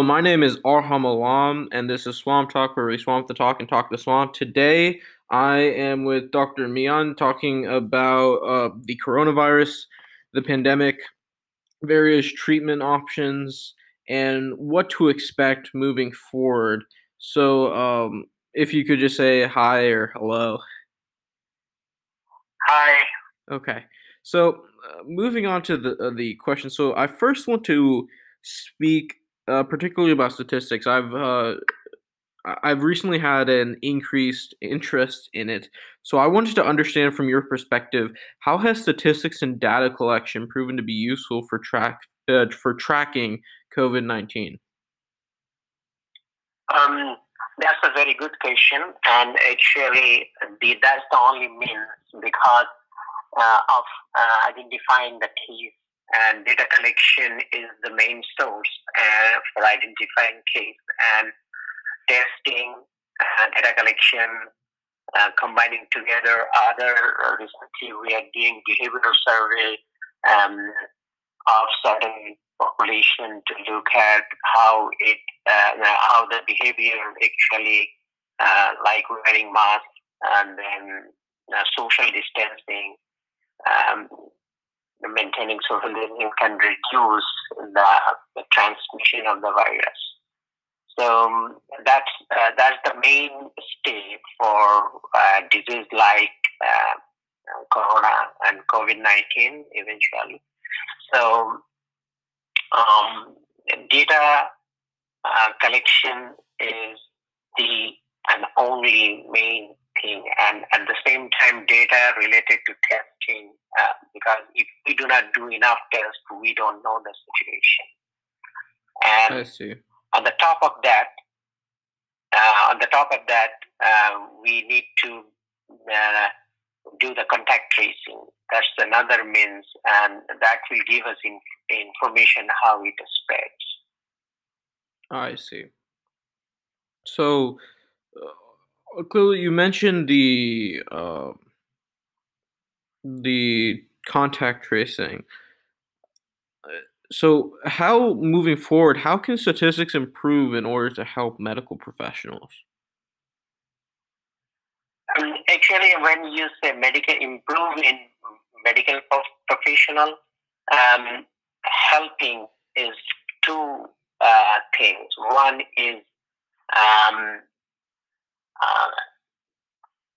Hello, my name is Arham Alam, and this is Swamp Talk, where we swamp the talk and talk the swamp. Today, I am with Dr. Mian talking about uh, the coronavirus, the pandemic, various treatment options, and what to expect moving forward. So, um, if you could just say hi or hello. Hi. Okay. So, uh, moving on to the uh, the question. So, I first want to speak uh, particularly about statistics. I've uh, I've recently had an increased interest in it, so I wanted to understand from your perspective how has statistics and data collection proven to be useful for track uh, for tracking COVID nineteen. Um, that's a very good question, and actually, the, that's the only means because uh, of uh, identifying the case and data collection is the main source uh, for identifying case and testing uh, data collection uh, combining together other recently we are doing behavioral survey um, of certain population to look at how it uh, how the behavior actually uh, like wearing masks and then social distancing um, maintaining social distancing can reduce the, the, transmission of the virus. So um, that's uh, that's the main step for uh, disease like uh, corona and COVID nineteen eventually. So um, data uh, collection is the and only main thing, and at the same time, data related to testing uh, because if we do not do enough tests, we don't know the situation. And I see. On the top of that, uh, on the top of that, uh, we need to uh, do the contact tracing. That's another means, and that will give us in, information how it spreads. I see. So, clearly, you mentioned the uh, the contact tracing. Uh, so, how moving forward, how can statistics improve in order to help medical professionals? Actually, when you say medical improve in medical professional, um, helping is two uh, things. One is um,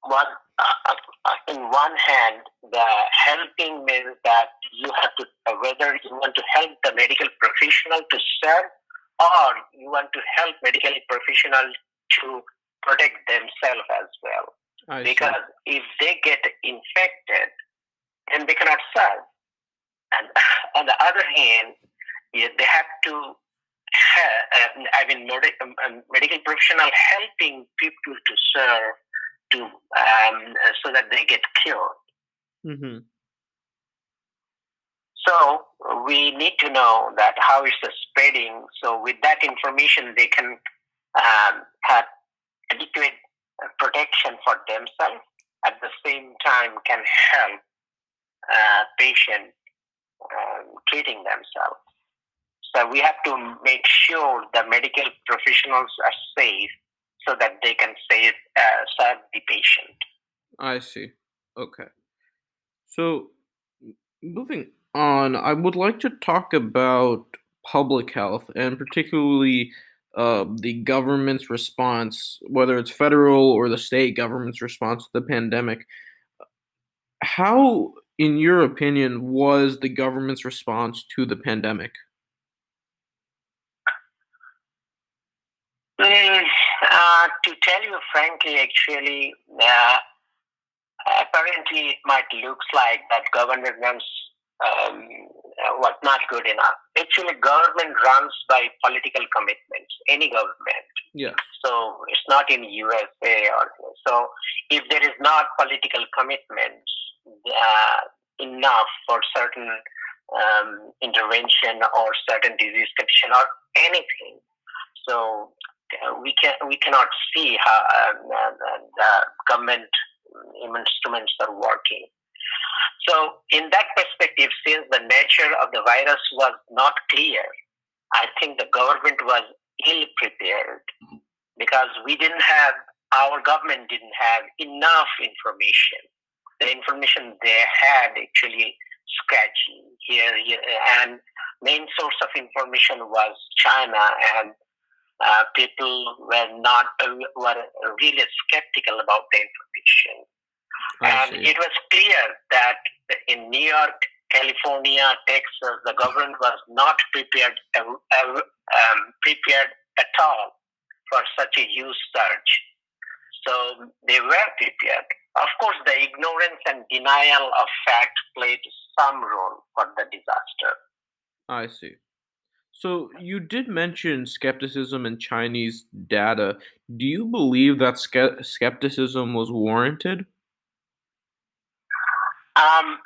one uh, uh, in one hand, the helping means that you have to, uh, whether you want to help the medical professional to serve or you want to help medical professional to protect themselves as well. I because see. if they get infected, then they cannot serve. And on the other hand, yeah, they have to uh, I mean, um, um, medical professional helping people to serve to um, so that they get cured. Mm-hmm. So we need to know that how it's spreading. So with that information, they can um, have adequate protection for themselves. At the same time, can help uh, patient um, treating themselves. So we have to make sure the medical professionals are safe so that they can save uh, the. I see. Okay. So, moving on, I would like to talk about public health and particularly uh, the government's response, whether it's federal or the state government's response to the pandemic. How, in your opinion, was the government's response to the pandemic? Mm, uh, to tell you frankly, actually, uh, apparently it might looks like that government runs um, uh, what not good enough. Actually, government runs by political commitments. Any government. Yeah. So it's not in USA or so. If there is not political commitments uh, enough for certain um, intervention or certain disease condition or anything, so uh, we can we cannot see how uh, the government instruments are working. So, in that perspective, since the nature of the virus was not clear, I think the government was ill prepared because we didn't have, our government didn't have enough information. The information they had actually sketchy here, and main source of information was China and uh, people were not were really skeptical about the information. And it was clear that in New York, California, Texas, the government was not prepared uh, uh, um, prepared at all for such a huge surge. So they were prepared. Of course, the ignorance and denial of fact played some role for the disaster. I see. So you did mention skepticism in Chinese data. Do you believe that ske- skepticism was warranted? Um,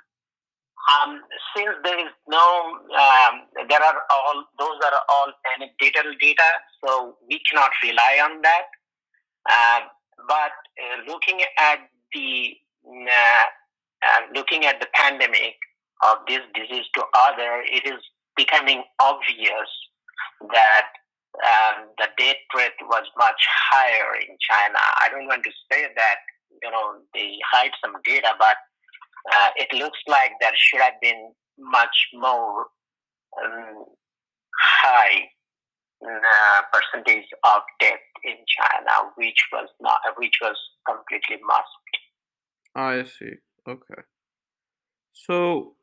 um, since there is no, um, there are all those are all anecdotal data, so we cannot rely on that. Uh, but uh, looking at the uh, uh, looking at the pandemic of this disease to other, it is becoming obvious that um, the death rate was much higher in China. I don't want to say that you know they hide some data, but uh, it looks like there should have been much more um, high uh, percentage of death in China, which was not, which was completely masked. I see. Okay. So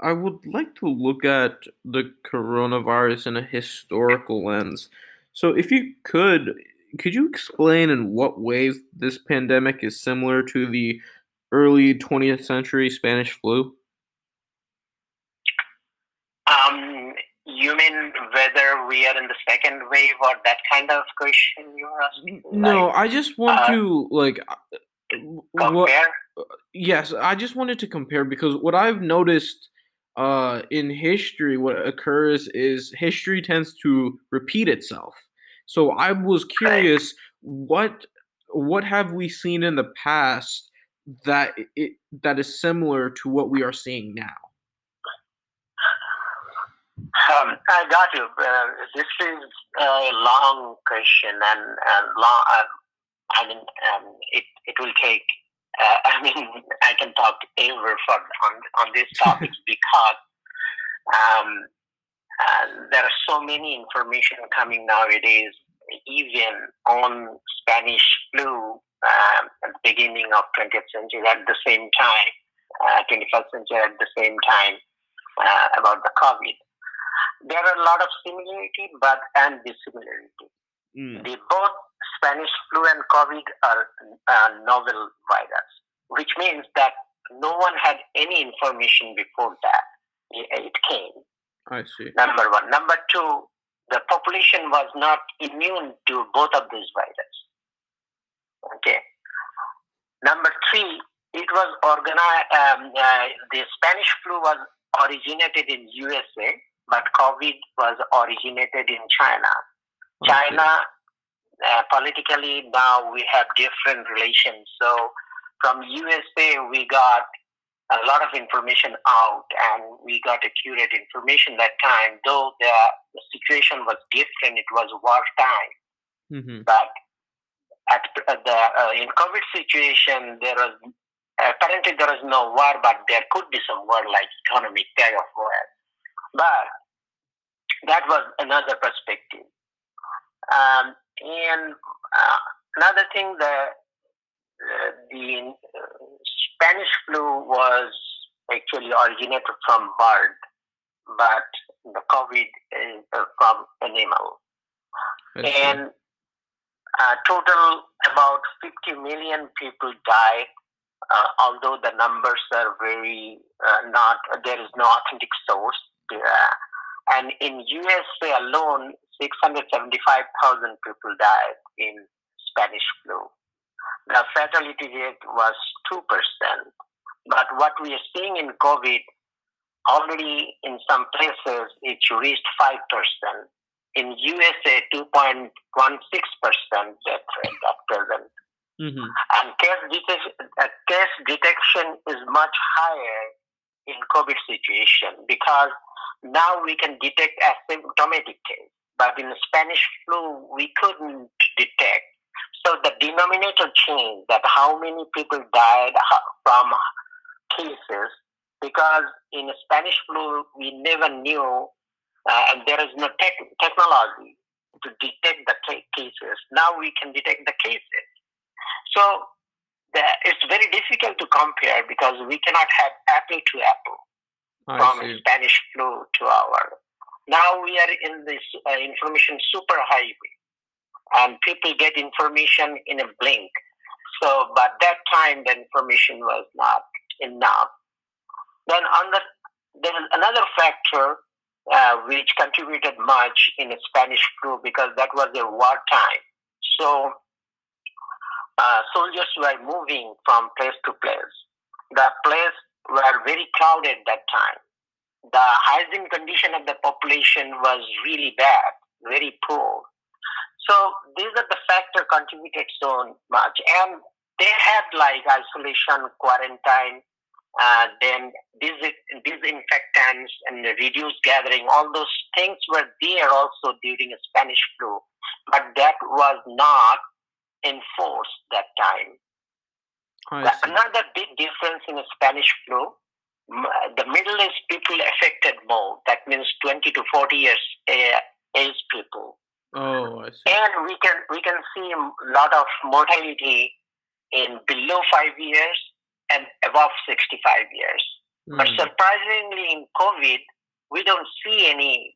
I would like to look at the coronavirus in a historical lens. So, if you could, could you explain in what ways this pandemic is similar to the early 20th century Spanish flu? Um, you mean whether we are in the second wave or that kind of question you're asking? No, like, I just want uh, to like uh, compare. What, yes, I just wanted to compare because what I've noticed uh, in history, what occurs is history tends to repeat itself. So I was curious, what what have we seen in the past that it that is similar to what we are seeing now? Um, I got you. Uh, this is a long question, and, and long. Uh, I mean, um, it it will take uh, I mean, I can talk ever for on on these topics because um, uh, there are so many information coming nowadays, even on Spanish flu uh, at the beginning of 20th century at the same time, uh, 21st century at the same time uh, about the COVID. There are a lot of similarity, but and dissimilarity. Mm. The both Spanish flu and COVID are uh, novel virus, which means that no one had any information before that it came. I see. Number one. Number two, the population was not immune to both of these viruses. Okay. Number three, it was organized. Um, uh, the Spanish flu was originated in USA, but COVID was originated in China. China uh, politically now we have different relations. So from USA we got a lot of information out and we got accurate information that time. Though the, the situation was different, it was wartime. Mm-hmm. But at the uh, in COVID situation, there was apparently there was no war, but there could be some war like economic kind of war. But that was another perspective. Um, and uh, another thing, the uh, the Spanish flu was actually originated from bird, but the COVID is uh, from animal. And uh, total about 50 million people died, uh, although the numbers are very uh, not, there is no authentic source. and in USA alone, 675,000 people died in Spanish flu. The fatality rate was 2%. But what we are seeing in COVID, already in some places, it reached 5%. In USA, 2.16% death rate at present. Mm-hmm. And case, det- uh, case detection is much higher in COVID situation because now we can detect asymptomatic case but in Spanish flu, we couldn't detect. So the denominator changed that how many people died from cases because in Spanish flu, we never knew, uh, and there is no tech- technology to detect the cases. Now we can detect the cases. So the, it's very difficult to compare because we cannot have apple to apple I from see. Spanish flu to our. Now we are in this uh, information superhighway, and people get information in a blink. So, but that time the information was not enough. Then on the there is another factor uh, which contributed much in the Spanish flu because that was a wartime. So uh, soldiers were moving from place to place. The place were very crowded that time. The hygiene condition of the population was really bad, very poor. So these are the factors contributed so much. And they had like isolation, quarantine, uh, then dis- disinfectants and reduced gathering. All those things were there also during a Spanish flu, but that was not enforced that time. Another big difference in the Spanish flu, the Middle East people affected more. That means 20 to 40 years uh, age. And we can we can see a lot of mortality in below five years and above 65 years. Mm. But surprisingly, in COVID, we don't see any,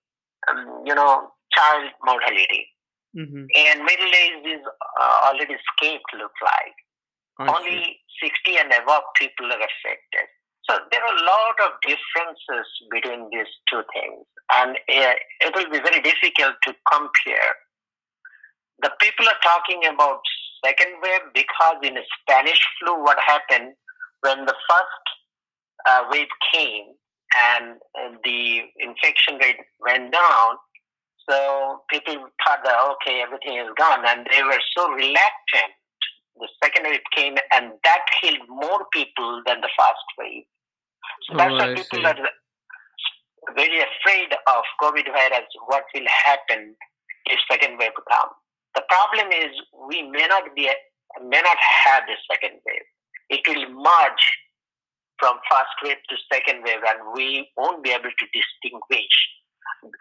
um, you know, child mortality. Mm-hmm. And middle age is uh, already escaped, look like. I Only see. 60 and above people are affected. So there are a lot of differences between these two things, and uh, it will be very difficult to compare. The people are talking about second wave because in Spanish flu, what happened when the first uh, wave came and the infection rate went down, so people thought that okay, everything is gone, and they were so reluctant. The second wave came, and that killed more people than the first wave. So that's oh, why people see. are very afraid of COVID virus. What will happen if second wave comes? The problem is we may not be may not have the second wave. It will merge from first wave to second wave, and we won't be able to distinguish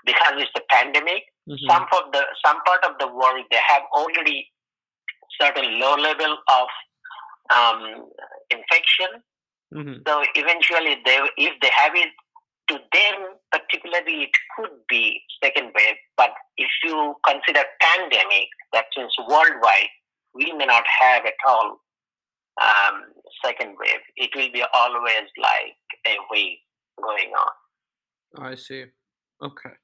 because it's a pandemic. Mm-hmm. Some of the some part of the world they have already certain low level of um, infection. Mm-hmm. So eventually, they if they have it to them particularly, it could be second wave. But if you consider pandemic, that means worldwide, we may not have at all um, second wave. It will be always like a wave going on. I see. Okay.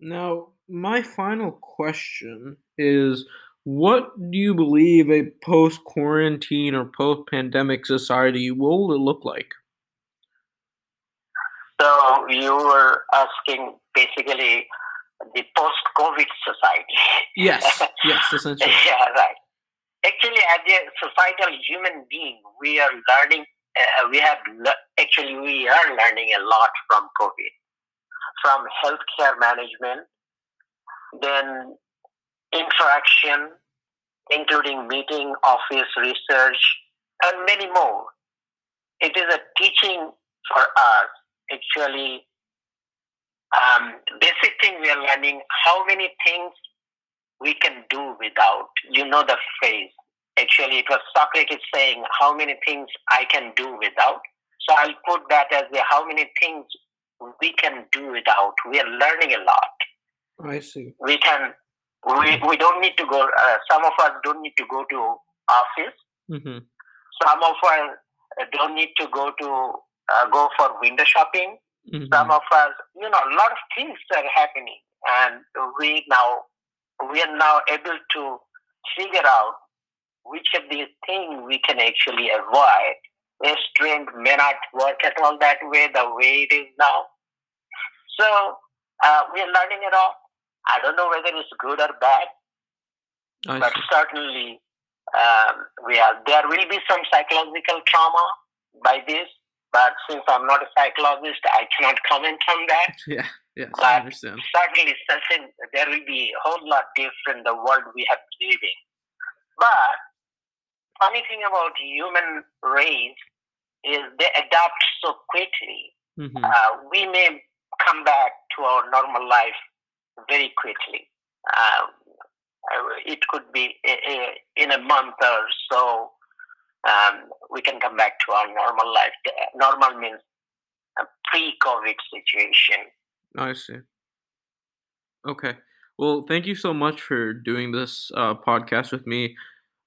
Now, my final question is what do you believe a post quarantine or post pandemic society will look like? So, you were asking basically the post COVID society. Yes, yes, essentially. yeah, right. Actually, as a societal human being, we are learning, uh, we have, actually, we are learning a lot from COVID from healthcare management, then interaction, including meeting, office, research, and many more. It is a teaching for us, actually. Um, basic thing we are learning how many things we can do without. You know the phrase. Actually, it was Socrates saying, How many things I can do without. So I'll put that as the how many things we can do without. We are learning a lot. I see. We can. We, we don't need to go. Uh, some of us don't need to go to office. Mm-hmm. Some of us don't need to go to uh, go for window shopping. Mm-hmm. Some of us, you know, a lot of things are happening, and we now we are now able to figure out which of these things we can actually avoid. Restaurant may not work at all that way, the way it is now. So uh, we are learning it all. I don't know whether it's good or bad, I but see. certainly um, we are. There will be some psychological trauma by this, But since I'm not a psychologist, I cannot comment on that. Yeah, but I understand. Certainly, certain, there will be a whole lot different the world we have living. But funny thing about human race is they adapt so quickly. Mm-hmm. Uh, we may come back to our normal life very quickly. Uh, it could be in a month or so. Um, we can come back to our normal life. Normal means a pre-COVID situation. I see. Okay. Well, thank you so much for doing this uh, podcast with me.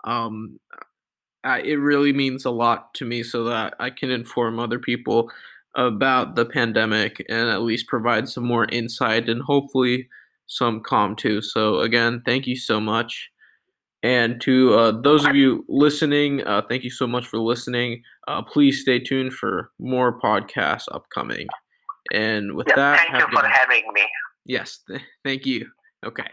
Um, I, it really means a lot to me so that I can inform other people about the pandemic and at least provide some more insight and hopefully some calm too. So, again, thank you so much. And to uh, those of you listening, uh, thank you so much for listening. Uh, please stay tuned for more podcasts upcoming. And with that, thank you for having me. Yes, th- thank you. Okay.